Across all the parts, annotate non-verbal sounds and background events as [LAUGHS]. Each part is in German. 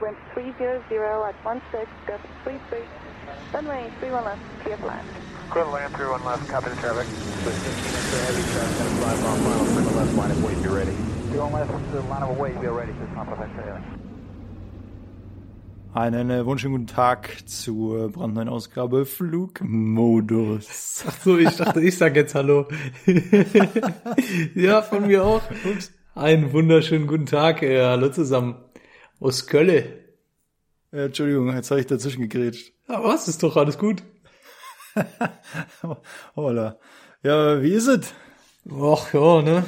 wind 300 at 16, gust 33, runway 31 left, clear for land. Clear to land, 31 left, copy the traffic. With 15 inch of heavy traffic, gonna fly final, clear left, line of weight, be ready. 31 left, line of weight, be ready, just not perfect, Einen äh, wunderschönen guten Tag zur brandneuen Ausgabe Flugmodus. Ach so, ich dachte, ich sag jetzt Hallo. [LAUGHS] ja, von mir auch. Ups. Einen wunderschönen guten Tag. Äh, hallo zusammen. Aus Kölle. Äh, Entschuldigung, jetzt habe ich dazwischen gegrätscht. Ja, was? Ist doch alles gut. [LAUGHS] Holla. Ja, wie ist es? Och, ja, ne?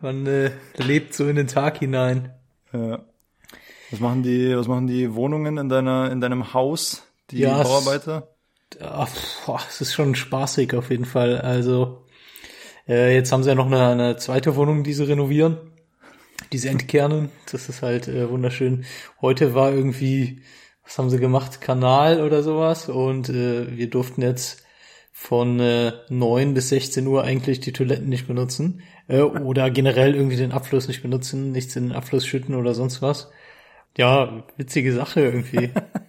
Man äh, lebt so in den Tag hinein. Ja. Was machen die, was machen die Wohnungen in deiner, in deinem Haus? Die Ja, es- Bauarbeiter? Ja, boah, es ist schon spaßig auf jeden Fall. Also, äh, jetzt haben sie ja noch eine, eine zweite Wohnung, die sie renovieren. Die sie entkernen. Das ist halt äh, wunderschön. Heute war irgendwie, was haben sie gemacht? Kanal oder sowas. Und äh, wir durften jetzt von äh, 9 bis 16 Uhr eigentlich die Toiletten nicht benutzen. Äh, oder generell irgendwie den Abfluss nicht benutzen, nichts in den Abfluss schütten oder sonst was. Ja, witzige Sache irgendwie. [LAUGHS]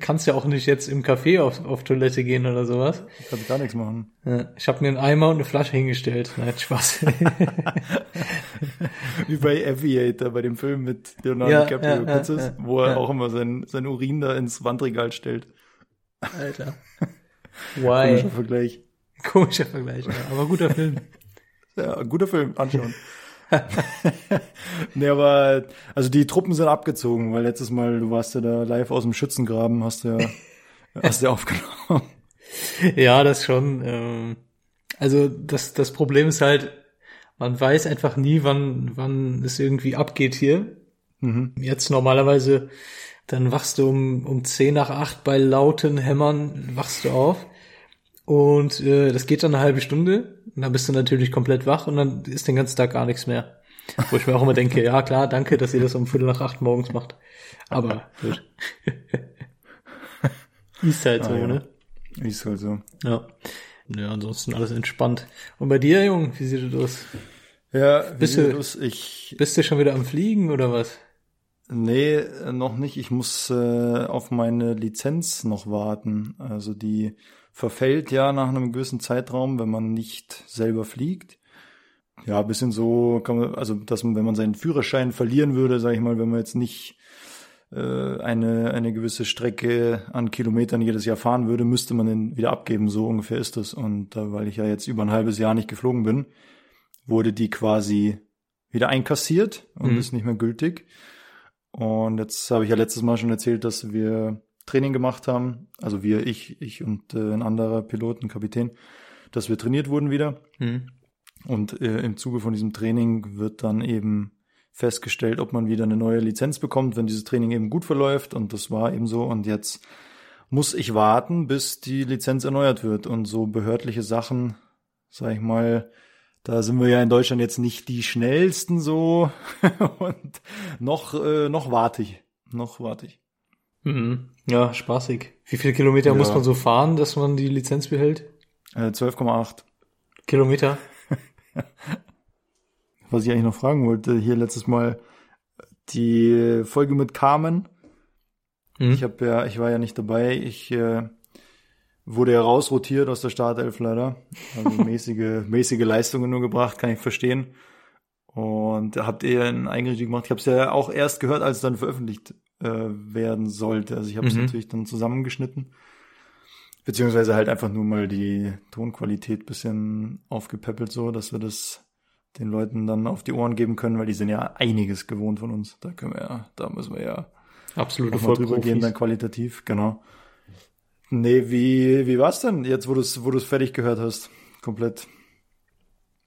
Kannst ja auch nicht jetzt im Café auf, auf Toilette gehen oder sowas. Kannst gar nichts machen. Ich habe mir einen Eimer und eine Flasche hingestellt. Nein, Spaß. [LAUGHS] Wie bei Aviator, bei dem Film mit Leonardo Ja, DiCaprio, ja, ja, ja. Wo er auch immer sein, sein Urin da ins Wandregal stellt. Alter. [LAUGHS] Komischer Why? Vergleich. Komischer Vergleich, ja. aber guter Film. Ja, guter Film, anschauen. [LAUGHS] [LAUGHS] nee, aber, also die Truppen sind abgezogen, weil letztes Mal, du warst ja da live aus dem Schützengraben, hast ja, [LAUGHS] hast ja aufgenommen. Ja, das schon. Ähm, also das, das Problem ist halt, man weiß einfach nie, wann, wann es irgendwie abgeht hier. Mhm. Jetzt normalerweise, dann wachst du um, um 10 nach 8 bei lauten Hämmern, wachst du auf. Und äh, das geht dann eine halbe Stunde. Und dann bist du natürlich komplett wach und dann ist den ganzen Tag gar nichts mehr. Wo ich mir auch immer denke, ja klar, danke, dass ihr das um Viertel nach acht morgens macht. Aber gut. [LAUGHS] ist halt so, Ah, ja. ne? Ist halt so. Ja. Ja, ansonsten alles entspannt. Und bei dir, Jung, wie sieht es aus? Ja, wie Bist sieht du- das? Ich, Bist du schon wieder am Fliegen oder was? nee, äh, noch nicht. Ich muss äh, auf meine Lizenz noch warten. Also die verfällt ja nach einem gewissen Zeitraum, wenn man nicht selber fliegt. Ja, bisschen so kann man, also dass man, wenn man seinen Führerschein verlieren würde, sage ich mal, wenn man jetzt nicht äh, eine eine gewisse Strecke an Kilometern jedes Jahr fahren würde, müsste man den wieder abgeben. So ungefähr ist das. Und äh, weil ich ja jetzt über ein halbes Jahr nicht geflogen bin, wurde die quasi wieder einkassiert und Mhm. ist nicht mehr gültig. Und jetzt habe ich ja letztes Mal schon erzählt, dass wir Training gemacht haben. Also wir, ich, ich und äh, ein anderer Pilot, ein Kapitän, dass wir trainiert wurden wieder. Hm. Und äh, im Zuge von diesem Training wird dann eben festgestellt, ob man wieder eine neue Lizenz bekommt, wenn dieses Training eben gut verläuft. Und das war eben so. Und jetzt muss ich warten, bis die Lizenz erneuert wird. Und so behördliche Sachen, sag ich mal, da sind wir ja in Deutschland jetzt nicht die schnellsten so. [LAUGHS] Und noch, äh, noch warte ich. Noch warte ich. Mhm. Ja, spaßig. Wie viele Kilometer Ja. muss man so fahren, dass man die Lizenz behält? Äh, 12,8. Kilometer? [LAUGHS] Was ich eigentlich noch fragen wollte, hier letztes Mal die Folge mit Carmen. Hm? Ich habe ja, ich war ja nicht dabei. Ich äh, wurde ja rausrotiert aus der Startelf leider. Also [LAUGHS] mäßige, mäßige Leistungen nur gebracht, kann ich verstehen. Und habt ihr ein Eingriff gemacht? Ich habe es ja auch erst gehört, als es dann veröffentlicht äh, werden sollte. Also ich habe es Mhm. natürlich dann zusammengeschnitten. Beziehungsweise halt einfach nur mal die Tonqualität bisschen aufgepäppelt, so dass wir das den Leuten dann auf die Ohren geben können, weil die sind ja einiges gewohnt von uns. Da können wir ja, da müssen wir ja mal drüber gehen, dann qualitativ, genau. Nee, wie, wie war's denn jetzt, wo du es wo du's fertig gehört hast? Komplett.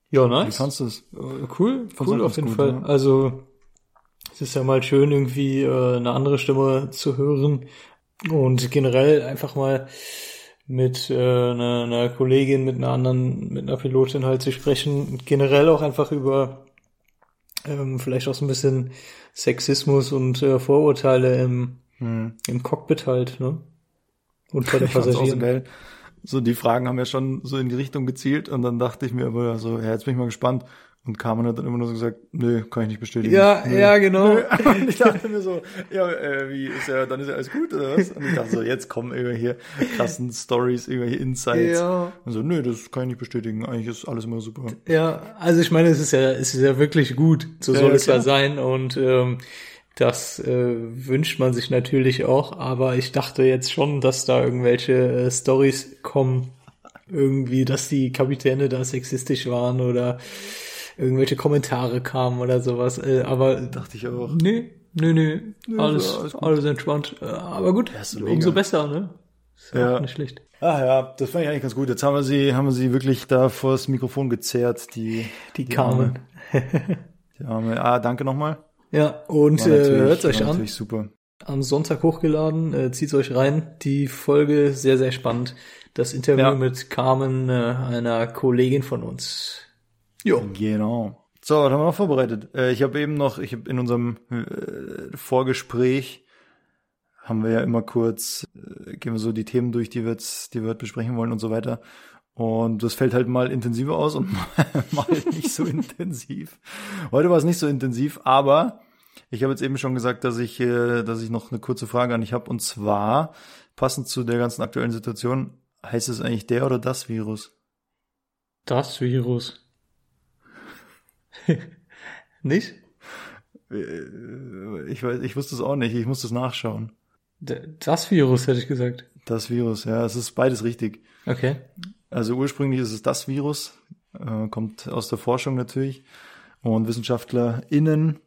Ja, Wie nice. fandst du es? Äh, Cool, Fand's cool auch auf jeden gut, Fall. ja. Also es ist ja mal schön, irgendwie äh, eine andere Stimme zu hören und generell einfach mal mit äh, einer, einer Kollegin, mit einer anderen, mit einer Pilotin halt zu sprechen. Generell auch einfach über ähm, vielleicht auch so ein bisschen Sexismus und äh, Vorurteile im, Hm. im Cockpit halt, ne? Und bei [LAUGHS] den so Passagieren. geil. So, die Fragen haben ja schon so in die Richtung gezielt und dann dachte ich mir aber so, ja, jetzt bin ich mal gespannt. Und Carmen hat dann immer nur so gesagt, nö, kann ich nicht bestätigen. Ja, nö. ja, genau. Nö. [LAUGHS] Und ich dachte mir so, ja, äh, wie ist ja, dann ist ja alles gut oder was? Und ich dachte so, jetzt kommen irgendwelche krassen Stories, irgendwelche Insights. Ja. Und so, nö, das kann ich nicht bestätigen. Eigentlich ist alles immer super. Ja, also ich meine, es ist ja, es ist ja wirklich gut. So soll ja, es ja sein und ähm, das äh, wünscht man sich natürlich auch. Aber ich dachte jetzt schon, dass da irgendwelche äh, Stories kommen, irgendwie, dass die Kapitäne da sexistisch waren oder irgendwelche Kommentare kamen oder sowas. Äh, aber Dachte ich auch. nee, nee, nee, alles, ja, alles alles, gut. entspannt. Äh, aber gut, umso besser, ne? Ist ja Ja. auch nicht schlecht. Ah ja, das fand ich eigentlich ganz gut. Jetzt haben wir sie, haben wir sie wirklich da vor das Mikrofon gezerrt, die, Die Carmen. die arme. Ah, danke nochmal. Ja, und äh, hört euch an. Natürlich super. am Sonntag hochgeladen. Äh, zieht's euch rein. Die Folge sehr, sehr spannend. Das Interview Ja. mit Carmen, äh, einer Kollegin von uns. Jo. Genau. So, was haben wir noch vorbereitet? Äh, ich habe eben noch, ich habe in unserem äh, Vorgespräch haben wir ja immer kurz, äh, gehen wir so die Themen durch, die wir jetzt, die wir heute besprechen wollen und so weiter. Und das fällt halt mal intensiver aus und [LAUGHS] mal nicht so intensiv. Heute war es nicht so intensiv, aber ich habe jetzt eben schon gesagt, dass ich, äh, dass ich noch eine kurze Frage an dich habe. Und zwar, passend zu der ganzen aktuellen Situation, heißt es eigentlich der oder das Virus? Das Virus. [LAUGHS] Nicht? Äh, Ich weiß, ich wusste es auch nicht. Ich musste es nachschauen. Das Virus, hätte ich gesagt. Das Virus, ja, es ist beides richtig. Okay. Also ursprünglich ist es das Virus, äh, kommt aus der Forschung natürlich. Und WissenschaftlerInnen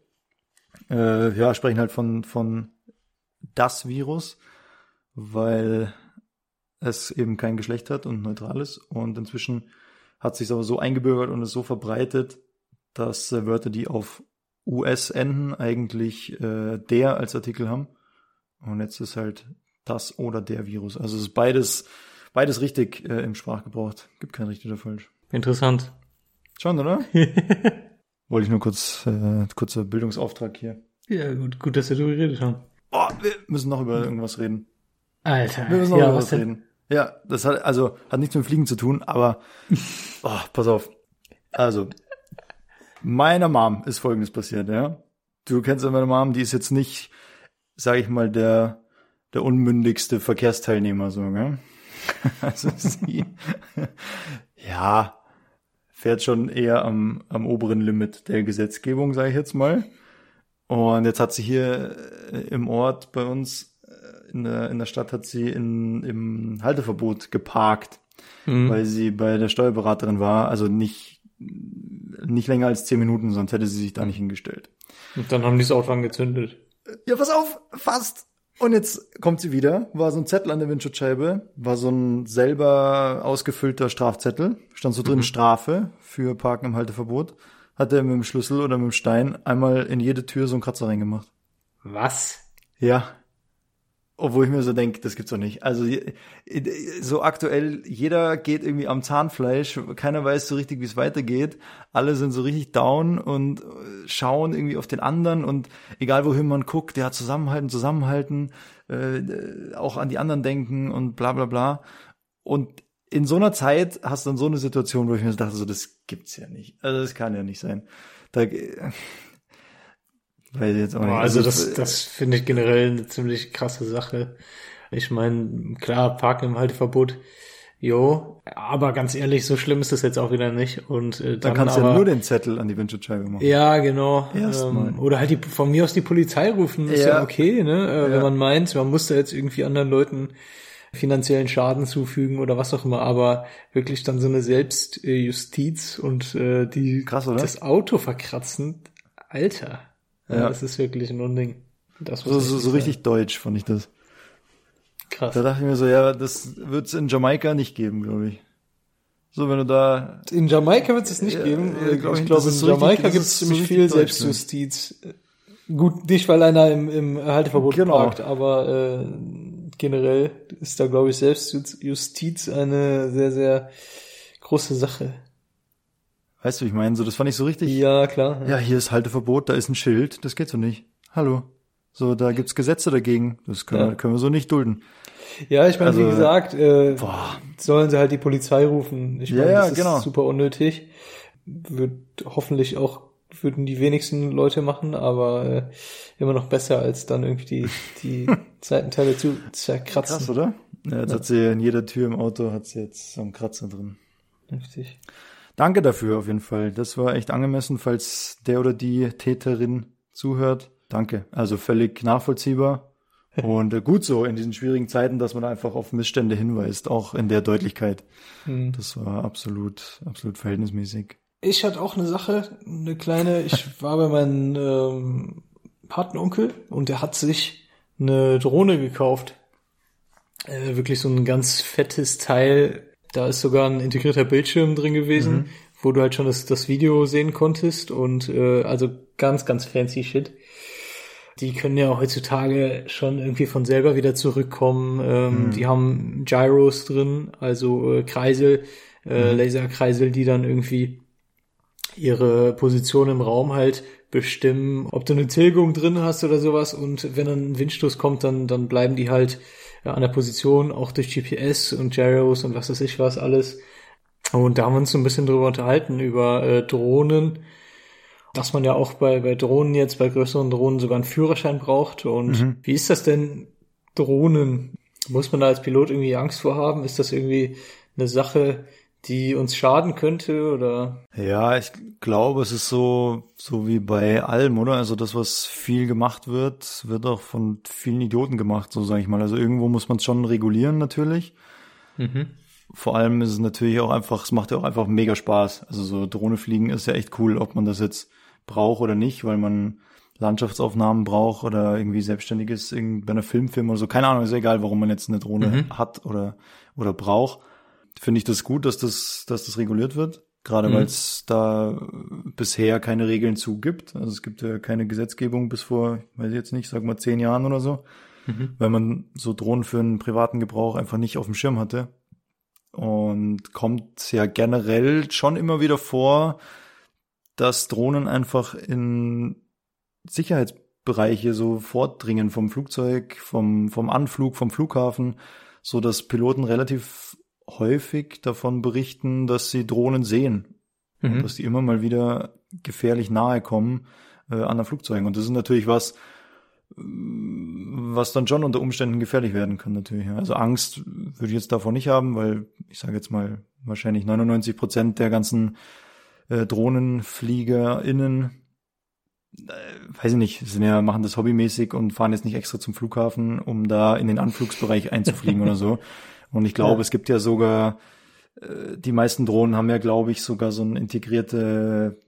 äh, ja, sprechen halt von, von das Virus, weil es eben kein Geschlecht hat und neutral ist. Und inzwischen hat sich aber so eingebürgert und ist so verbreitet, dass äh, Wörter, die auf US enden, eigentlich äh, der als Artikel haben. Und jetzt ist halt das oder der Virus. Also es ist beides, beides richtig äh, im Sprachgebrauch. Gibt kein richtig oder falsch. Interessant. Schon, oder? [LAUGHS] Wollte ich nur kurz, äh, kurzer Bildungsauftrag hier. Ja, gut, gut, dass wir darüber geredet haben. Oh, wir müssen noch über irgendwas reden. Alter. Wir müssen noch ja, über was denn? reden. Ja, das hat, also, hat nichts mit Fliegen zu tun, aber, [LAUGHS] oh, pass auf. Also, meiner Mom ist Folgendes passiert, ja. Du kennst ja meine Mom, die ist jetzt nicht, sag ich mal, der, der unmündigste Verkehrsteilnehmer, so, gell? [LAUGHS] Also sie, [LAUGHS] ja, fährt schon eher am, am oberen Limit der Gesetzgebung, sage ich jetzt mal. Und jetzt hat sie hier äh, im Ort bei uns äh, in der, in der Stadt hat sie in, im Halteverbot geparkt, Mhm. weil sie bei der Steuerberaterin war, also nicht, nicht länger als zehn Minuten, sonst hätte sie sich da nicht hingestellt. Und dann haben die das Auto angezündet. Ja, pass auf, fast. Und jetzt kommt sie wieder, war so ein Zettel an der Windschutzscheibe, war so ein selber ausgefüllter Strafzettel, stand so drin Strafe für Parken im Halteverbot, hat er mit dem Schlüssel oder mit dem Stein einmal in jede Tür so einen Kratzer reingemacht. Was? Ja. Obwohl ich mir so denke, das gibt's doch nicht. Also so aktuell, jeder geht irgendwie am Zahnfleisch, keiner weiß so richtig, wie es weitergeht. Alle sind so richtig down und äh, schauen irgendwie auf den anderen und egal wohin man guckt, der hat zusammenhalten, zusammenhalten, äh, auch an die anderen denken und bla bla bla. Und in so einer Zeit hast du dann so eine Situation, wo ich mir so dachte, so das gibt's ja nicht. Also das kann ja nicht sein. Da, äh, weiß ich jetzt auch nicht. Boah, also das, das finde ich generell eine ziemlich krasse Sache. Ich meine, klar, Parken im Halteverbot, jo, aber ganz ehrlich, so schlimm ist das jetzt auch wieder nicht. Und äh, Dann dann kannst du aber, ja nur den Zettel an die Windschutzscheibe machen. Ja, genau. Erstmal. Ähm, oder halt die, von mir aus die Polizei rufen, ist ja, Ja. okay, ne? Äh, Ja. Wenn man meint, man muss da jetzt irgendwie anderen Leuten finanziellen Schaden zufügen oder was auch immer, aber wirklich dann so eine Selbstjustiz und äh, die Krass, oder? das Auto verkratzen, Alter. Ja, Ja. das ist wirklich ein Unding. Das So, so, so richtig deutsch fand ich das. krass. Da dachte ich mir so, ja, das wird's in Jamaika nicht geben, glaube ich. So, wenn du da, In Jamaika wird es nicht Ja, geben. ja, glaub ich ich, glaube, in so Jamaika gibt es ziemlich viel ne? Selbstjustiz. Gut, nicht weil einer im, im Halteverbot Genau. parkt, aber äh, generell ist da, glaube ich, Selbstjustiz eine sehr, sehr große Sache. Weißt du, ich meine, so, das fand ich so richtig, Ja, klar. ja, hier ist Halteverbot, da ist ein Schild, das geht so nicht. Hallo. So, da gibt's Gesetze dagegen. Das können, Ja. wir, können wir so nicht dulden. Ja, ich meine, Also, wie gesagt, äh, Boah. sollen sie halt die Polizei rufen. Ich Ja, meine, ja, das ist genau. super unnötig. Wird hoffentlich auch, würden die wenigsten Leute machen, aber äh, immer noch besser, als dann irgendwie die, die [LAUGHS] Seitenteile zu zerkratzen. Krass, oder? Ja, jetzt hat sie in jeder Tür im Auto hat sie jetzt so einen Kratzer drin. Richtig. Danke dafür auf jeden Fall. Das war echt angemessen, falls der oder die Täterin zuhört. Danke. Also völlig nachvollziehbar. [LAUGHS] Und äh, gut so in diesen schwierigen Zeiten, dass man einfach auf Missstände hinweist, auch in der Deutlichkeit. Hm. Das war absolut, absolut verhältnismäßig. Ich hatte auch eine Sache, eine kleine, ich [LAUGHS] war bei meinem ähm, Patenonkel und der hat sich eine Drohne gekauft. Äh, wirklich so ein ganz fettes Teil. Da ist sogar ein integrierter Bildschirm drin gewesen, wo du halt schon das, das Video sehen konntest und äh, also ganz, ganz fancy Shit. Die können ja heutzutage schon irgendwie von selber wieder zurückkommen. Ähm, Die haben Gyros drin, also äh, Kreisel, äh, Laserkreisel, die dann irgendwie ihre Position im Raum halt bestimmen, ob du eine Tilgung drin hast oder sowas und wenn dann ein Windstoß kommt, dann, dann bleiben die halt ja, an der Position, auch durch GPS und Gyros und was weiß ich was alles. Und da haben wir uns so ein bisschen drüber unterhalten, über äh, Drohnen, dass man ja auch bei, bei Drohnen jetzt, bei größeren Drohnen sogar einen Führerschein braucht. Und wie ist das denn, Drohnen? Muss man da als Pilot irgendwie Angst vor haben? Ist das irgendwie eine Sache, die uns schaden könnte oder? Ja, ich glaube, es ist so, so wie bei allem, oder? Also das, was viel gemacht wird, wird auch von vielen Idioten gemacht, so sage ich mal. Also irgendwo muss man es schon regulieren, natürlich. Vor allem ist es natürlich auch einfach, es macht ja auch einfach mega Spaß. Also so Drohne fliegen ist ja echt cool, ob man das jetzt braucht oder nicht, weil man Landschaftsaufnahmen braucht oder irgendwie selbstständig ist, irgendwie bei einer Filmfilm oder so. Keine Ahnung, ist ja egal, warum man jetzt eine Drohne hat oder, oder braucht. Finde ich das gut, dass das, dass das reguliert wird. Gerade weil es da bisher keine Regeln zu gibt. Also es gibt ja keine Gesetzgebung bis vor, weiß ich jetzt nicht, sag mal zehn Jahren oder so. Weil man so Drohnen für einen privaten Gebrauch einfach nicht auf dem Schirm hatte. Und kommt ja generell schon immer wieder vor, dass Drohnen einfach in Sicherheitsbereiche so vordringen vom Flugzeug, vom, vom Anflug, vom Flughafen, so dass Piloten relativ häufig davon berichten, dass sie Drohnen sehen. Und dass die immer mal wieder gefährlich nahe kommen äh, an der Flugzeugen. Und das ist natürlich was, was dann schon unter Umständen gefährlich werden kann natürlich. Also Angst würde ich jetzt davor nicht haben, weil ich sage jetzt mal wahrscheinlich 99 Prozent der ganzen äh, DrohnenfliegerInnen, weiß ich nicht, sind ja, machen das hobbymäßig und fahren jetzt nicht extra zum Flughafen, um da in den Anflugsbereich einzufliegen oder so. [LAUGHS] Und ich glaube, Ja. es gibt ja sogar äh, die meisten Drohnen haben ja, glaube ich, sogar so ein integrierte,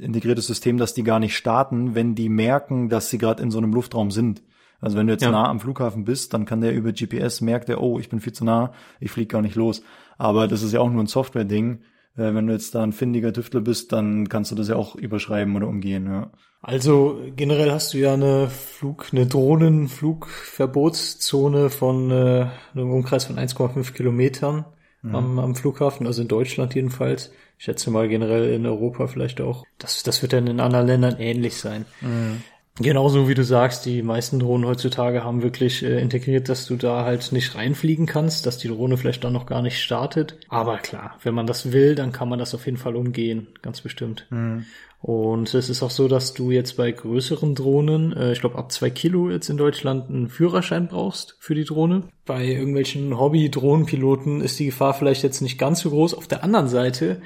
integriertes System, dass die gar nicht starten, wenn die merken, dass sie gerade in so einem Luftraum sind. Also wenn du jetzt Ja. nah am Flughafen bist, dann kann der über GPS merkt der, oh, ich bin viel zu nah, ich fliege gar nicht los. Aber das ist ja auch nur ein Software-Ding. Äh, Wenn du jetzt da ein findiger Tüftler bist, dann kannst du das ja auch überschreiben oder umgehen. Ja. Also generell hast du ja eine Flug, eine Drohnenflugverbotszone von äh, einem Umkreis von 1,5 Kilometern am, am Flughafen, also in Deutschland jedenfalls. Ich schätze mal generell in Europa vielleicht auch. Das, das wird dann in anderen Ländern ähnlich sein. Genauso wie du sagst, die meisten Drohnen heutzutage haben wirklich äh, integriert, dass du da halt nicht reinfliegen kannst, dass die Drohne vielleicht dann noch gar nicht startet. Aber klar, wenn man das will, dann kann man das auf jeden Fall umgehen, ganz bestimmt. Und es ist auch so, dass du jetzt bei größeren Drohnen, äh, ich glaube ab zwei Kilo jetzt in Deutschland, einen Führerschein brauchst für die Drohne. Bei irgendwelchen Hobby-Drohnenpiloten ist die Gefahr vielleicht jetzt nicht ganz so groß. Auf der anderen Seite,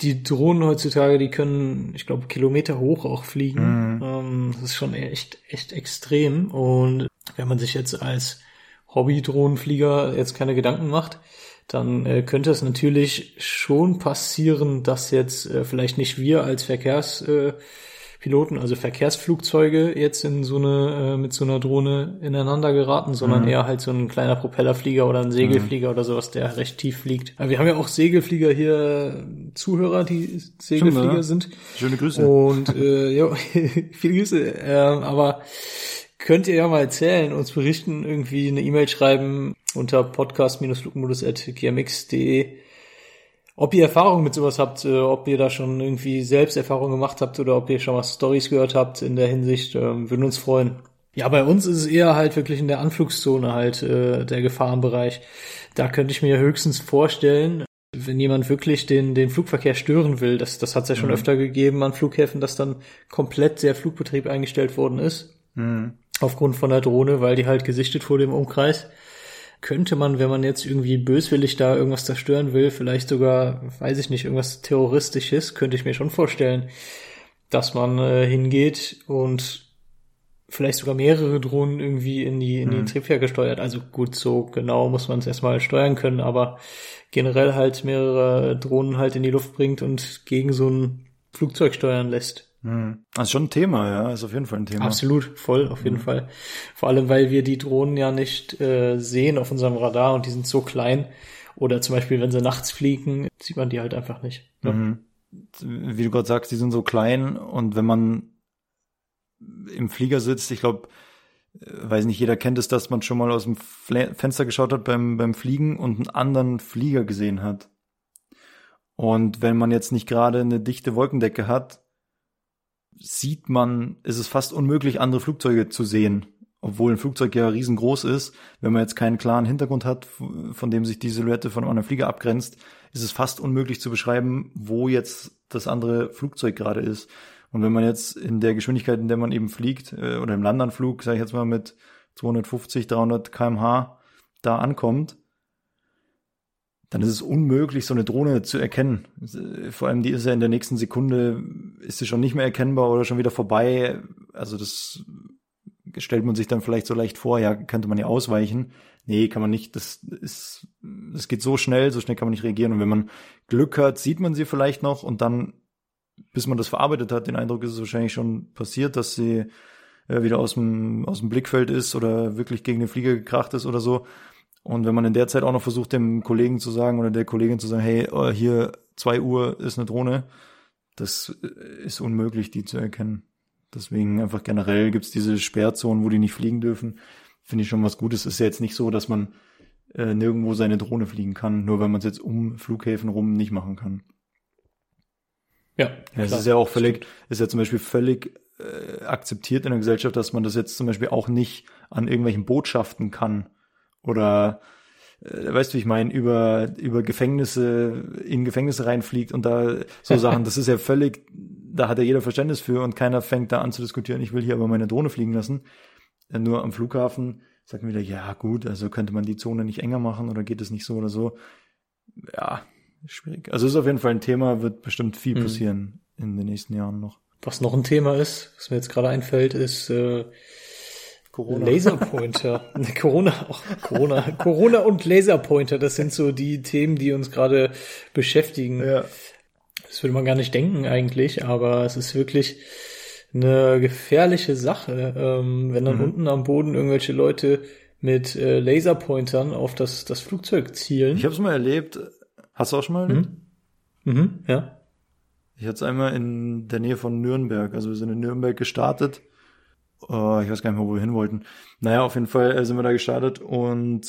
die Drohnen heutzutage, die können, ich glaube, Kilometer hoch auch fliegen. Ähm, das ist schon echt, echt extrem. Und wenn man sich jetzt als Hobby-Drohnenflieger jetzt keine Gedanken macht, dann äh, könnte es natürlich schon passieren, dass jetzt äh, vielleicht nicht wir als Verkehrspiloten, äh, Piloten, also Verkehrsflugzeuge jetzt in so eine äh, mit so einer Drohne ineinander geraten, sondern eher halt so ein kleiner Propellerflieger oder ein Segelflieger oder sowas, der recht tief fliegt. Aber wir haben ja auch Segelflieger hier, äh, Zuhörer, die Segelflieger ja. sind. Schöne Grüße. Und [LAUGHS] äh, ja, [LAUGHS] viele Grüße. Ähm, aber könnt ihr ja mal erzählen, uns berichten, irgendwie eine E-Mail schreiben unter podcast-flugmodus.gmx.de, ob ihr Erfahrung mit sowas habt, äh, ob ihr da schon irgendwie selbst Erfahrung gemacht habt oder ob ihr schon mal Stories gehört habt in der Hinsicht, ähm, würden uns freuen. Ja, bei uns ist es eher halt wirklich in der Anflugszone halt äh, der Gefahrenbereich. Da könnte ich mir höchstens vorstellen, wenn jemand wirklich den, den Flugverkehr stören will, das, das hat es ja schon Mhm. öfter gegeben an Flughäfen, dass dann komplett der Flugbetrieb eingestellt worden ist. Mhm. Aufgrund von der Drohne, weil die halt gesichtet wurde im Umkreis. Könnte man, wenn man jetzt irgendwie böswillig da irgendwas zerstören will, vielleicht sogar, weiß ich nicht, irgendwas Terroristisches, könnte ich mir schon vorstellen, dass man äh, hingeht und vielleicht sogar mehrere Drohnen irgendwie in die, in die Mhm. Triebwerke steuert. Also gut, so genau muss man es erstmal steuern können, aber generell halt mehrere Drohnen halt in die Luft bringt und gegen so ein Flugzeug steuern lässt. Mhm. Das ist schon ein Thema, ja, ist auf jeden Fall ein Thema. Absolut, voll, auf jeden Fall. Vor allem, weil wir die Drohnen ja nicht äh, sehen auf unserem Radar und die sind so klein. Oder zum Beispiel, wenn sie nachts fliegen, sieht man die halt einfach nicht. Ne? Mhm. Wie du gerade sagst, die sind so klein und wenn man im Flieger sitzt, ich glaube, weiß nicht, jeder kennt es, dass man schon mal aus dem Fle Fenster geschaut hat beim, beim Fliegen und einen anderen Flieger gesehen hat. Und wenn man jetzt nicht gerade eine dichte Wolkendecke hat, sieht man, ist es fast unmöglich, andere Flugzeuge zu sehen. Obwohl ein Flugzeug ja riesengroß ist, wenn man jetzt keinen klaren Hintergrund hat, von dem sich die Silhouette von einem Flieger abgrenzt, ist es fast unmöglich zu beschreiben, wo jetzt das andere Flugzeug gerade ist. Und wenn man jetzt in der Geschwindigkeit, in der man eben fliegt, äh, oder im Landanflug, sage ich jetzt mal mit 250, 300 kmh da ankommt, dann ist es unmöglich, so eine Drohne zu erkennen. Vor allem, die ist ja in der nächsten Sekunde, ist sie schon nicht mehr erkennbar oder schon wieder vorbei. Also das stellt man sich dann vielleicht so leicht vor, ja, könnte man ja ausweichen. Nee, kann man nicht. Das ist, das geht so schnell, so schnell kann man nicht reagieren. Und wenn man Glück hat, sieht man sie vielleicht noch und dann, bis man das verarbeitet hat, den Eindruck ist es wahrscheinlich schon passiert, dass sie äh, wieder aus dem, aus dem Blickfeld ist oder wirklich gegen den Flieger gekracht ist oder so. Und wenn man in der Zeit auch noch versucht, dem Kollegen zu sagen oder der Kollegin zu sagen, hey, äh, hier zwei Uhr ist eine Drohne, das äh, ist unmöglich, die zu erkennen. Deswegen einfach generell gibt's diese Sperrzonen, wo die nicht fliegen dürfen. Finde ich schon was Gutes. Ist ja jetzt nicht so, dass man äh, nirgendwo seine Drohne fliegen kann, nur weil man es jetzt um Flughäfen rum nicht machen kann. Ja, Ja, es ist ja auch völlig, ist ja zum Beispiel völlig äh, akzeptiert in der Gesellschaft, dass man das jetzt zum Beispiel auch nicht an irgendwelchen Botschaften kann oder äh, weißt du, ich meine, über über Gefängnisse in Gefängnisse reinfliegt und da so [LAUGHS] Sachen, das ist ja völlig, da hat ja jeder Verständnis für und keiner fängt da an zu diskutieren, ich will hier aber meine Drohne fliegen lassen. Äh, Nur am Flughafen sagt man wieder, ja gut, also könnte man die Zone nicht enger machen oder geht es nicht so oder so. Ja, schwierig. Also ist auf jeden Fall ein Thema, wird bestimmt viel Mhm. passieren in den nächsten Jahren noch. Was noch ein Thema ist, was mir jetzt gerade einfällt, ist äh, Corona. Laserpointer. [LAUGHS] Corona, auch Corona, Corona und Laserpointer, das sind so die Themen, die uns gerade beschäftigen. Ja. Das würde man gar nicht denken eigentlich, aber es ist wirklich eine gefährliche Sache, ähm, wenn dann Mhm. unten am Boden irgendwelche Leute mit äh, Laserpointern auf das, das Flugzeug zielen. Ich habe es mal erlebt. Hast du auch schon mal erlebt? mhm, ja. Ich hatte es einmal in der Nähe von Nürnberg. Also wir sind in Nürnberg gestartet. Oh, ich weiß gar nicht mehr, wo wir hin wollten. Naja, auf jeden Fall äh, sind wir da gestartet und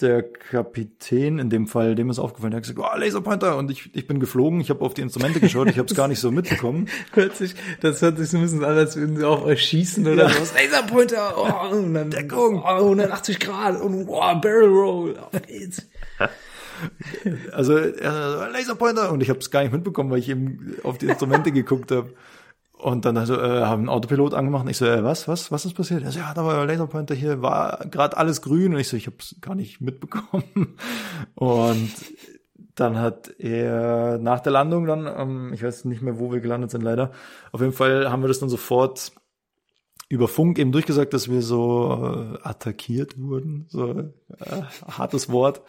der Kapitän, in dem Fall, dem ist aufgefallen, der hat gesagt, oh, Laserpointer. Und ich, ich bin geflogen, ich habe auf die Instrumente geschaut, ich habe es gar nicht so mitbekommen. [LAUGHS] Hört sich, das hört sich so ein bisschen an, als würden sie auf euch schießen oder Ja. sowas. Laserpointer, oh, und dann Deckung, oh, 180 Grad und oh, Barrel Roll, auf geht's. Also er so, Laserpointer und ich habe es gar nicht mitbekommen, weil ich eben auf die Instrumente geguckt habe. Und dann also, äh, haben einen Autopilot angemacht und ich so, äh, was, was, was ist passiert? Er so, ja, da war ein Laserpointer hier, war gerade alles grün und ich so, ich habe es gar nicht mitbekommen. [LAUGHS] Und dann hat er nach der Landung dann, ähm, ich weiß nicht mehr, wo wir gelandet sind leider, auf jeden Fall haben wir das dann sofort über Funk eben durchgesagt, dass wir so äh, attackiert wurden, so äh, hartes Wort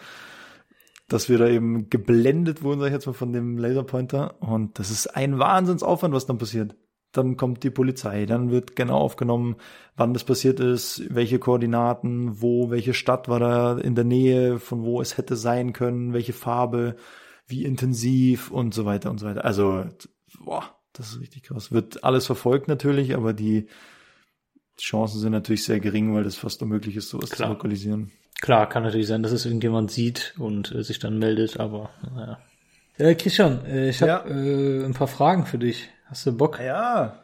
dass wir da eben geblendet wurden, sag ich jetzt mal, von dem Laserpointer. Und das ist ein Wahnsinnsaufwand, was dann passiert. Dann kommt die Polizei, dann wird genau aufgenommen, wann das passiert ist, welche Koordinaten, wo, welche Stadt war da in der Nähe, von wo es hätte sein können, welche Farbe, wie intensiv und so weiter und so weiter. Also, boah, das ist richtig krass. Wird alles verfolgt natürlich, aber die Chancen sind natürlich sehr gering, weil das fast unmöglich ist, sowas Klar. zu lokalisieren. Klar, kann natürlich sein, dass es irgendjemand sieht und äh, sich dann meldet, aber naja. Äh, Christian, äh, ich habe Ja. äh, ein paar Fragen für dich. Hast du Bock? Ja,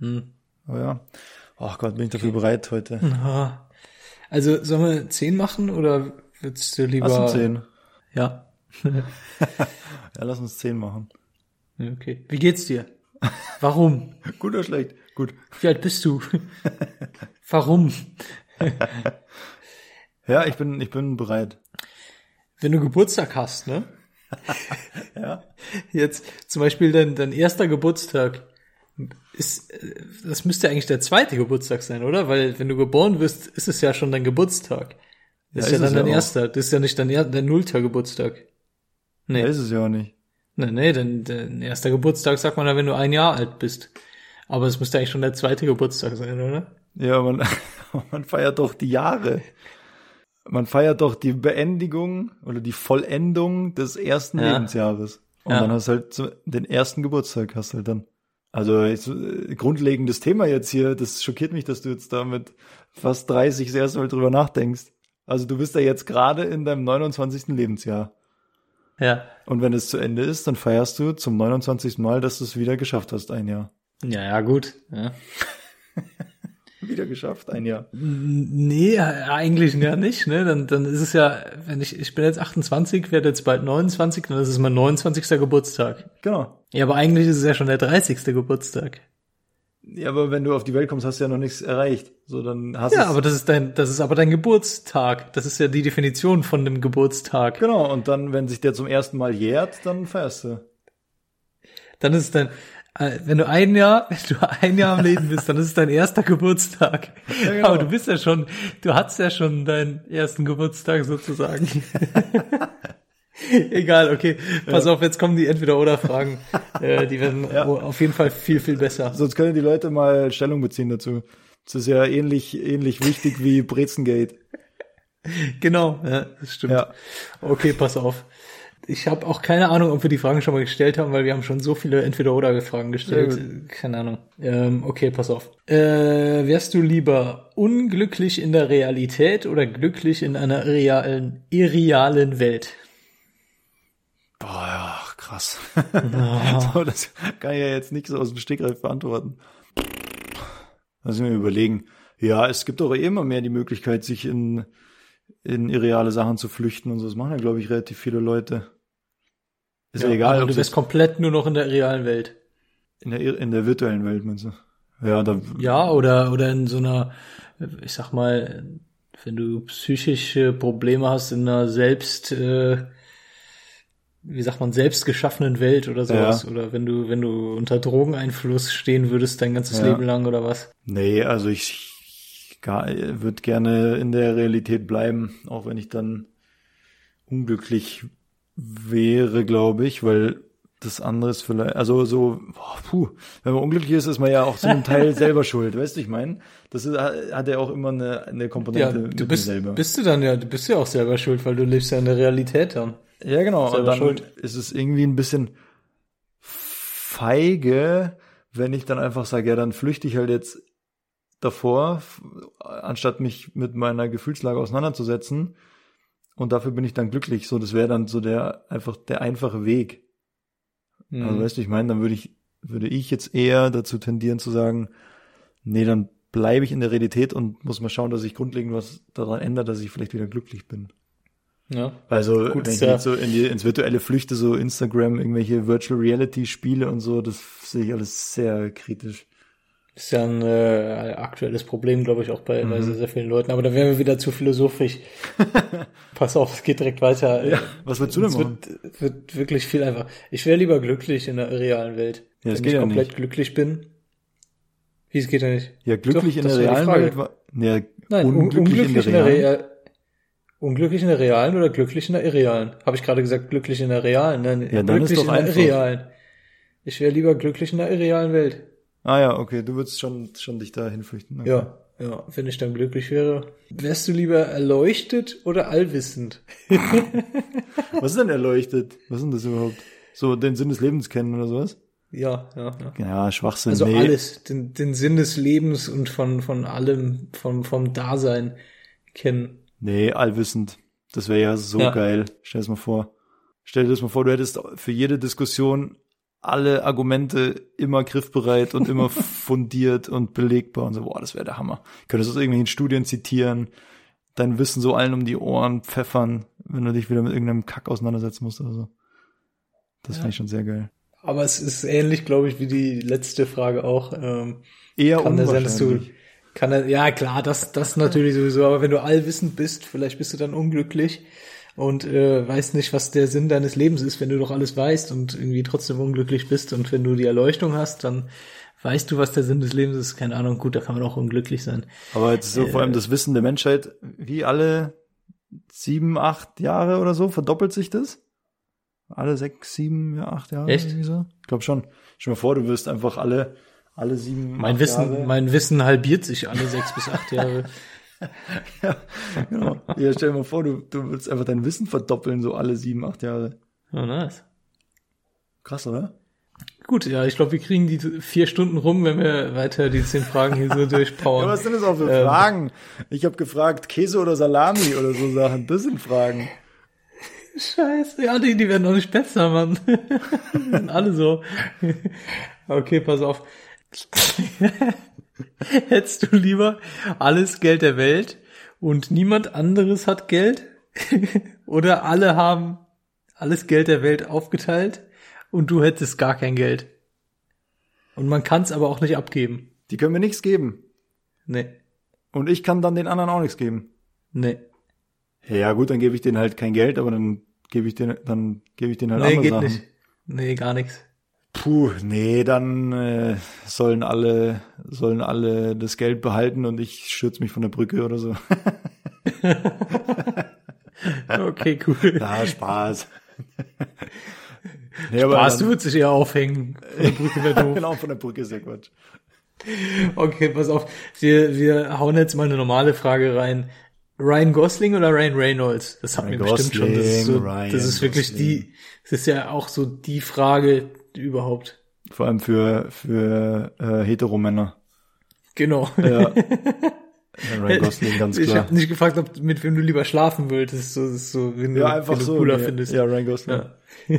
Hm. Oh ja. Ach Gott, bin ich dafür bereit heute. Aha. Also sollen wir 10 machen oder würdest du lieber... Lass uns zehn. Ja. [LAUGHS] Ja, lass uns zehn machen. Okay. Wie geht's dir? Warum? [LAUGHS] Gut oder schlecht? Gut. Wie alt bist du? [LAUGHS] Warum? Ja, ich bin, ich bin bereit. Wenn du Geburtstag hast, ne? [LAUGHS] Ja. Jetzt zum Beispiel dein, dein erster Geburtstag. Ist, äh, das müsste eigentlich der zweite Geburtstag sein, oder? Weil wenn du geboren wirst, ist es ja schon dein Geburtstag. Das Ja, ist ja ist dann es dein ja erster. Das ist ja nicht dein, dein nullter Geburtstag. Nee. Ja, ist es ja auch nicht. Nee, nee, denn dein erster Geburtstag sagt man ja, wenn du ein Jahr alt bist. Aber es müsste eigentlich schon der zweite Geburtstag sein, oder? Ja, man, [LAUGHS] man feiert doch die Jahre. Man feiert doch die Beendigung oder die Vollendung des ersten Ja. Lebensjahres. Und Ja. dann hast du halt den ersten Geburtstag hast du halt dann. Also jetzt, äh, grundlegendes Thema jetzt hier, das schockiert mich, dass du jetzt da mit fast 30 das erste Mal drüber nachdenkst. Also du bist ja jetzt gerade in deinem 29. Lebensjahr. Ja. Und wenn es zu Ende ist, dann feierst du zum 29. Mal, dass du es wieder geschafft hast, ein Jahr. Ja, ja, gut. Ja. [LAUGHS] [LAUGHS] Wieder geschafft, ein Jahr. Nee, eigentlich ja nicht, ne? Dann, dann ist es ja, wenn ich, ich bin jetzt 28, werde jetzt bald 29, dann ist es mein 29. Geburtstag. Genau. Ja, aber eigentlich ist es ja schon der 30. Geburtstag. Ja, aber wenn du auf die Welt kommst, hast du ja noch nichts erreicht. So, dann hast Ja, aber das ist dein, das ist aber dein Geburtstag. Das ist ja die Definition von dem Geburtstag. Genau, und dann, wenn sich der zum ersten Mal jährt, dann feierst du. Dann ist es dein, wenn du ein Jahr, [LAUGHS] wenn du ein Jahr am Leben bist, dann ist es dein erster Geburtstag. genau. Aber du bist ja schon, du hattest ja schon deinen ersten Geburtstag sozusagen. [LAUGHS] Egal, okay. Pass auf, jetzt kommen die Entweder-Oder-Fragen. [LAUGHS] äh, die werden Ja. auf jeden Fall viel, viel besser. Sonst können die Leute mal Stellung beziehen dazu. Das ist ja ähnlich, ähnlich wichtig wie Brezengate. Genau, ja, das stimmt. Ja. Okay, pass auf. Ich habe auch keine Ahnung, ob wir die Fragen schon mal gestellt haben, weil wir haben schon so viele Entweder-Oder-Fragen gestellt. Keine Ahnung. Ähm, okay, pass auf. Äh, wärst du lieber unglücklich in der Realität oder glücklich in einer realen, irrealen Welt? Boah, ja, krass. so, [LAUGHS] das kann ich ja jetzt nicht so aus dem Stegreif beantworten. Lass mich überlegen. Ja, es gibt auch immer mehr die Möglichkeit, sich in, in irreale Sachen zu flüchten und so. Das machen ja, glaube ich, relativ viele Leute. Ist ja, egal, aber ob du bist komplett nur noch in der realen Welt. in der, in der virtuellen Welt, meinst du? Ja, da, Ja, oder, oder in so einer, ich sag mal, wenn du psychische Probleme hast in einer selbst, äh, wie sagt man, selbst geschaffenen Welt oder sowas. Ja. Oder wenn du, wenn du unter Drogeneinfluss stehen würdest dein ganzes Ja. Leben lang oder was. Nee, also ich würde gerne in der Realität bleiben, auch wenn ich dann unglücklich wäre, glaube ich, weil das andere ist vielleicht, also so, boah, puh, wenn man unglücklich ist, ist man ja auch zu einem Teil [LAUGHS] selber schuld, weißt du, ich meine? Das ist, hat ja auch immer eine, eine Ja, Komponente du mit mir bist, selber. bist du dann ja, du bist ja auch selber schuld, weil du lebst ja in der Realität dann. ja, genau, und selber dann schuld. ist es irgendwie ein bisschen feige, wenn ich dann einfach sage, ja, dann flüchte ich halt jetzt davor, anstatt mich mit meiner Gefühlslage auseinanderzusetzen. Und dafür bin ich dann glücklich. So, das wäre dann so der einfach der einfache Weg. Mhm. Also weißt du, ich meine, dann würde ich würde ich jetzt eher dazu tendieren zu sagen, nee, dann bleibe ich in der Realität und muss mal schauen, dass ich grundlegend was daran ändert, dass ich vielleicht wieder glücklich bin. ja. Also Gut, wenn ich ja- jetzt so in die, ins virtuelle flüchte, so Instagram, irgendwelche Virtual Reality Spiele und so, das sehe ich alles sehr kritisch. Ist ja ein äh, aktuelles Problem, glaube ich, auch bei, Mhm. bei sehr, sehr vielen Leuten. Aber da wären wir wieder zu philosophisch. [LAUGHS] Pass auf, es geht direkt weiter. Ja, was würdest du denn es machen? wird, wird wirklich viel einfach. Ich wäre lieber glücklich in der realen Welt. Ja, das wenn geht ich ja komplett nicht. glücklich bin. Wie, es geht ja nicht. Ja, glücklich Doch, in der realen. Welt war, nee, Nein, un unglücklich, unglücklich, in der realen. Real Unglücklich in der realen oder glücklich in der irrealen? Habe ich gerade gesagt, glücklich in der realen? Nein, Ja, glücklich in der irrealen. Ich wäre lieber glücklich in der irrealen Welt. Ah ja, okay, du würdest schon, schon dich dahin flüchten. Okay. Ja, ja, wenn ich dann glücklich wäre. Wärst du lieber erleuchtet oder allwissend? [LAUGHS] Was ist denn erleuchtet? Was ist denn das überhaupt? So den Sinn des Lebens kennen oder sowas? Ja, ja, ja. Ja, Schwachsinn. Also nee. alles, den, den Sinn des Lebens und von, von allem, vom, vom Dasein kennen. Nee, allwissend. Das wäre ja so Ja. geil. Stell dir das mal vor. Stell dir das mal vor, du hättest für jede Diskussion alle Argumente immer griffbereit und immer [LAUGHS] fundiert und belegbar und so, boah, das wäre der Hammer. Könntest du aus irgendwelchen Studien zitieren, dein Wissen so allen um die Ohren pfeffern, wenn du dich wieder mit irgendeinem Kack auseinandersetzen musst oder so. Das ja. finde ich schon sehr geil. Aber es ist ähnlich, glaube ich, wie die letzte Frage auch. Ähm, Eher kann unwahrscheinlich. Sein, du, kann er, ja klar, das, das natürlich sowieso, aber wenn du allwissend bist, vielleicht bist du dann unglücklich und äh, weißt nicht, was der Sinn deines Lebens ist, wenn du doch alles weißt und irgendwie trotzdem unglücklich bist und wenn du die Erleuchtung hast, dann weißt du, was der Sinn des Lebens ist, keine Ahnung, gut, da kann man auch unglücklich sein. Aber jetzt so äh, vor allem das Wissen der Menschheit, wie alle sieben, acht Jahre oder so, verdoppelt sich das? Alle sechs, sieben, ja, acht Jahre? Echt? Irgendwie so? Ich glaube schon. Stell dir mal vor, du wirst einfach alle, alle sieben, mein Wissen, Jahre. Mein Wissen halbiert sich alle sechs bis acht Jahre. [LAUGHS] ja, [LAUGHS] genau. Ja, stell dir mal vor, du, du würdest einfach dein Wissen verdoppeln, so alle sieben, acht Jahre. Oh, nice. Krass, oder? Gut, ja, ich glaube, wir kriegen die vier Stunden rum, wenn wir weiter die zehn Fragen hier so [LAUGHS] durchpowern. ja, was sind das auch für ähm, Fragen? Ich habe gefragt, Käse oder Salami oder so Sachen. Das sind Fragen. Scheiße, ja, die, die werden noch nicht besser, Mann. [LAUGHS] sind alle so. okay, pass auf. [LAUGHS] Hättest du lieber alles Geld der Welt und niemand anderes hat Geld? [LAUGHS] Oder alle haben alles Geld der Welt aufgeteilt und du hättest gar kein Geld? Und man kann es aber auch nicht abgeben. Die können mir nichts geben. Nee. Und ich kann dann den anderen auch nichts geben. Nee. Ja gut, dann gebe ich denen halt kein Geld, aber dann gebe ich denen, dann gebe ich denen halt nee, andere geht Sachen. Nicht. Nee, gar nichts. Puh, nee, dann äh, sollen alle sollen alle das Geld behalten und ich schürze mich von der Brücke oder so. [LAUGHS] okay, cool. Ja, Spaß. [LAUGHS] nee, Spaß, du würdest dich eher aufhängen. Von der Brücke wäre doof. [LAUGHS] genau, von der Brücke ist ja Quatsch. Okay, pass auf. Wir, wir hauen jetzt mal eine normale Frage rein. Ryan Gosling oder Ryan Reynolds? Das hat mir bestimmt schon. Das ist, so, das ist wirklich Gosling. die, das ist ja auch so die Frage, überhaupt. Vor allem für, für äh, Heteromänner. Genau. Ja. Ryan [LAUGHS] Gosling, ganz klar. Ich habe nicht gefragt, ob mit wem du lieber schlafen würdest. So, so, wenn ja, du, einfach wenn du so, cooler ja, findest. Ja, Ryan Gosling. Ja. [LAUGHS]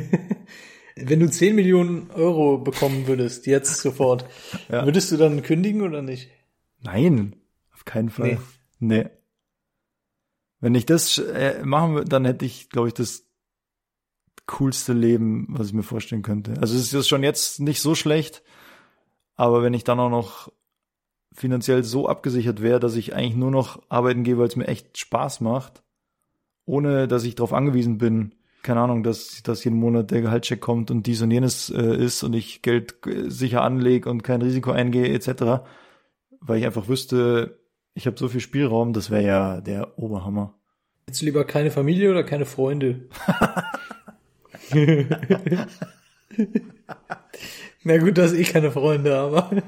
wenn du 10 Millionen Euro bekommen würdest, jetzt sofort, ja. würdest du dann kündigen oder nicht? Nein, auf keinen Fall. Nee. nee. Wenn ich das äh, machen würde, dann hätte ich, glaube ich, das coolste Leben, was ich mir vorstellen könnte. Also es ist schon jetzt nicht so schlecht, aber wenn ich dann auch noch finanziell so abgesichert wäre, dass ich eigentlich nur noch arbeiten gehe, weil es mir echt Spaß macht, ohne dass ich darauf angewiesen bin, keine Ahnung, dass, dass jeden Monat der Gehaltscheck kommt und dies und jenes äh, ist und ich Geld äh, sicher anlege und kein Risiko eingehe etc., weil ich einfach wüsste, ich habe so viel Spielraum, das wäre ja der Oberhammer. Jetzt lieber keine Familie oder keine Freunde? [LAUGHS] Na gut, dass ich keine Freunde habe.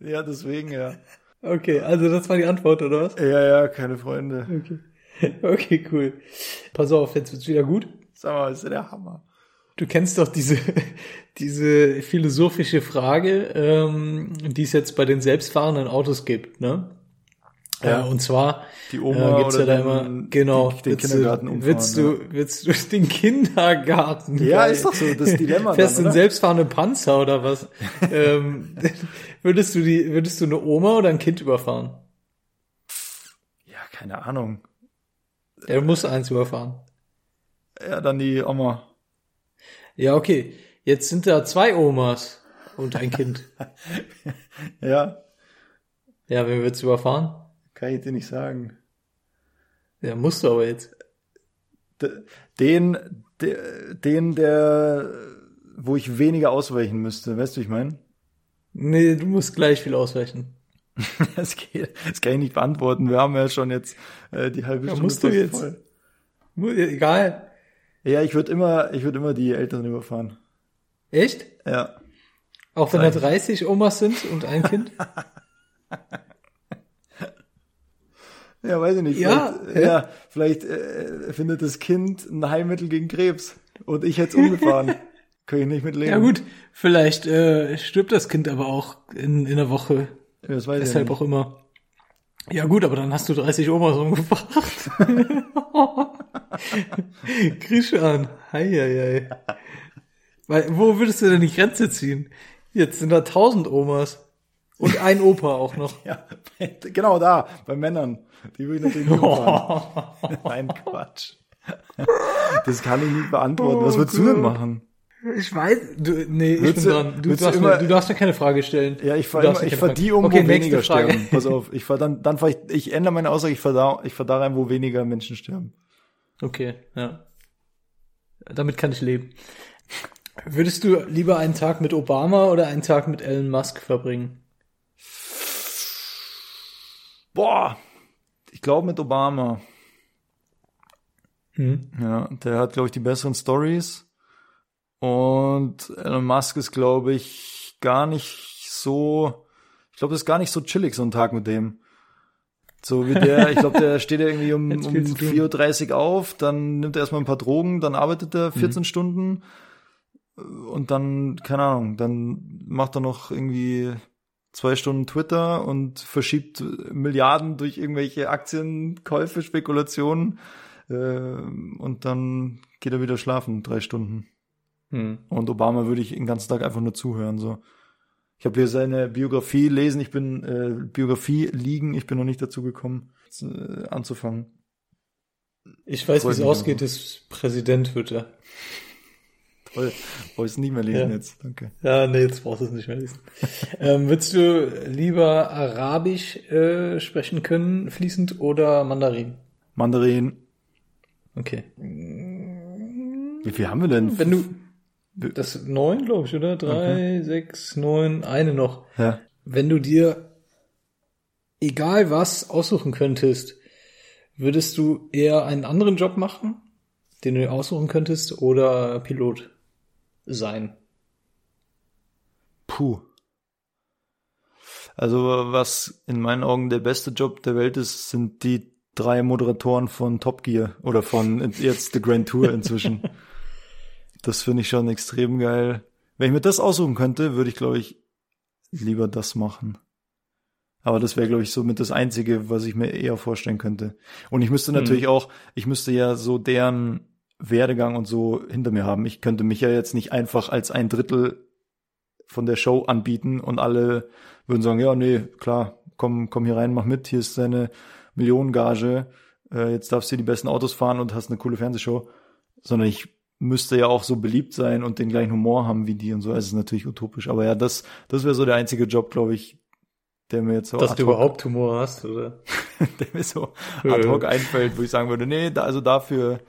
ja, deswegen, ja. Okay, also das war die Antwort, oder was? Ja, ja, keine Freunde. Okay. Okay, cool. Pass auf, jetzt wird's wieder gut. Sag mal, ist ja der Hammer. Du kennst doch diese, [LAUGHS] diese philosophische Frage, ähm, die es jetzt bei den selbstfahrenden Autos gibt, ne? Ja, und zwar die Oma äh, gibt's oder ja da immer genau die, den Kindergarten umfahren, willst du willst du [LAUGHS] den Kindergarten ja ist doch so das Dilemma fährst du einen selbstfahrenden Panzer oder was? [LAUGHS] Ähm, [LAUGHS] würdest du die würdest du eine Oma oder ein Kind überfahren? Ja keine Ahnung. Du musst eins überfahren. Ja dann die Oma. Ja okay. Jetzt sind da zwei Omas und ein Kind. Ja. Ja wen würdest du überfahren kann ich dir nicht sagen. Ja, musst du aber jetzt. Den, den, der, wo ich weniger ausweichen müsste, weißt du, ich meine? Nee, du musst gleich viel ausweichen. [LAUGHS] das, geht, das kann ich nicht beantworten. Wir haben ja schon jetzt äh, die halbe ja, Stunde. Musst du jetzt? Voll. Egal. Ja, ich würde immer, ich würde immer die Eltern überfahren. Echt? Ja. Auch wenn da 30 Omas sind und ein Kind? [LAUGHS] Ja, weiß ich nicht. Ja, vielleicht, ja. ja, vielleicht äh, findet das Kind ein Heilmittel gegen Krebs und ich hätte es umgefahren. [LAUGHS] Kann ich nicht mitleben. Ja gut, vielleicht äh, stirbt das Kind aber auch in, in der Woche. Ja, das weiß Deshalb ich nicht. auch immer. Ja gut, aber dann hast du 30 Omas umgebracht. [LAUGHS] Krishan. Hei, hei, hei. Weil, wo würdest du denn die Grenze ziehen? Jetzt sind da tausend Omas. Und ein Opa auch noch. [LAUGHS] Ja, genau da, bei Männern. Die will ich natürlich nicht umfahren. [LAUGHS] Nein, Quatsch. Das kann ich nicht beantworten. Was würdest du denn machen? Ich weiß, du, nee, ich Würdest bin du- dran. Du darfst, immer- mir, du darfst mir keine Frage stellen. Ja, ich immer, ich die um, Okay, wo weniger Frage. sterben. Pass auf, ich fahr dann, dann fahr ich, ich ändere meine Aussage, ich da, ich fahr da rein, wo weniger Menschen sterben. Okay, ja. Damit kann ich leben. Würdest du lieber einen Tag mit Obama oder einen Tag mit Elon Musk verbringen? Boah, ich glaube mit Obama. Hm? Ja, der hat, glaube ich, die besseren Stories. Und Elon Musk ist, glaube ich, gar nicht so, ich glaube, das ist gar nicht so chillig, so ein Tag mit dem. So wie der, ich glaube, der [LAUGHS] steht ja irgendwie um, um viel zu tun. 4.30 Uhr auf, dann nimmt er erstmal ein paar Drogen, dann arbeitet er 14 Stunden und dann, keine Ahnung, dann macht er noch irgendwie zwei Stunden Twitter und verschiebt Milliarden durch irgendwelche Aktienkäufe, Spekulationen äh, und dann geht er wieder schlafen, drei Stunden. Hm. Und Obama würde ich den ganzen Tag einfach nur zuhören. So. Ich habe hier seine Biografie lesen, ich bin äh, Biografie liegen, ich bin noch nicht dazu gekommen, äh, anzufangen. Ich weiß, wie es ausgeht, dass Präsident wird er. Wollte es nicht mehr lesen Ja. jetzt. Danke. Ja, nee, jetzt brauchst du es nicht mehr lesen. ähm, würdest du lieber Arabisch äh, sprechen können, fließend, oder Mandarin? Mandarin. Okay. Wie viel haben wir denn? Wenn du, das neun, glaube ich, oder? Drei, sechs, neun, eine noch. Ja. Wenn du dir egal was aussuchen könntest, würdest du eher einen anderen Job machen, den du aussuchen könntest, oder Pilot sein? Puh. Also was in meinen Augen der beste Job der Welt ist, sind die drei Moderatoren von Top Gear oder von jetzt The Grand Tour inzwischen. [LAUGHS] das finde ich schon extrem geil. Wenn ich mir das aussuchen könnte, würde ich, glaube ich, lieber das machen. Aber das wäre, glaube ich, somit das Einzige, was ich mir eher vorstellen könnte. Und ich müsste natürlich auch, ich müsste ja so deren Werdegang und so hinter mir haben. Ich könnte mich ja jetzt nicht einfach als ein Drittel von der Show anbieten und alle würden sagen, ja, nee, klar, komm, komm hier rein, mach mit, hier ist deine Millionengage, äh, jetzt darfst du die besten Autos fahren und hast eine coole Fernsehshow. Sondern ich müsste ja auch so beliebt sein und den gleichen Humor haben wie die und so. Es ist natürlich utopisch. Aber ja, das, das wäre so der einzige Job, glaube ich, der mir jetzt so Dass du überhaupt Humor hast, oder? [LAUGHS] der mir so ad hoc einfällt, wo ich sagen würde, nee, da, also dafür,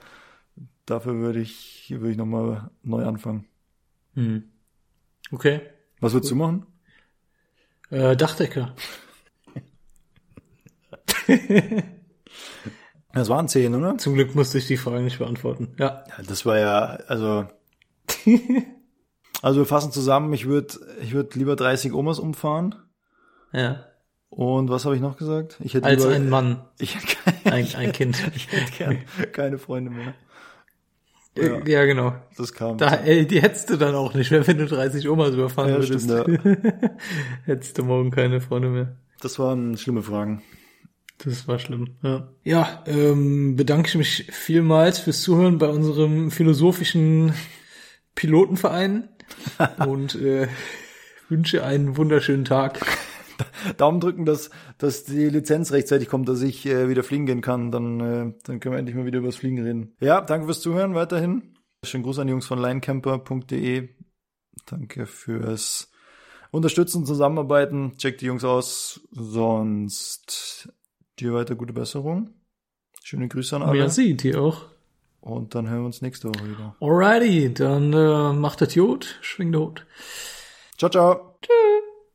dafür würde ich, würde ich nochmal neu anfangen. Hm. Okay. Was würdest du machen? Äh, Dachdecker. [LAUGHS] Das waren zehn, oder? Zum Glück musste ich die Frage nicht beantworten. Ja. Ja, das war ja, also. [LAUGHS] also wir fassen zusammen, ich würde ich würd lieber 30 Omas umfahren. Ja. Und was habe ich noch gesagt? Ich hätte Als lieber, ein Mann, Ich hätte keine, ein, ein Kind. [LAUGHS] ich hätte gern keine Freunde mehr. Ja. ja, genau. Das kam. Da, ey, die hättest du dann auch nicht mehr, wenn du 30 Omas überfahren Ja, würdest. stimmt, [LAUGHS] hättest du morgen keine Freunde mehr. Das waren schlimme Fragen. Das war schlimm. Ja, ja ähm, bedanke ich mich vielmals fürs Zuhören bei unserem philosophischen Pilotenverein [LAUGHS] und äh, wünsche einen wunderschönen Tag. Daumen drücken, dass, dass die Lizenz rechtzeitig kommt, dass ich äh, wieder fliegen gehen kann. Dann, äh, dann können wir endlich mal wieder über das Fliegen reden. Ja, danke fürs Zuhören weiterhin. Schönen Gruß an die Jungs von linecamper.de. Danke fürs Unterstützen, Zusammenarbeiten. Checkt die Jungs aus. Sonst dir weiter gute Besserung. Schöne Grüße an alle. Merci, dir auch. Und dann hören wir uns nächste Woche wieder. Alrighty, dann äh, macht das gut, schwingt der Hut. Ciao, ciao. Tschüss.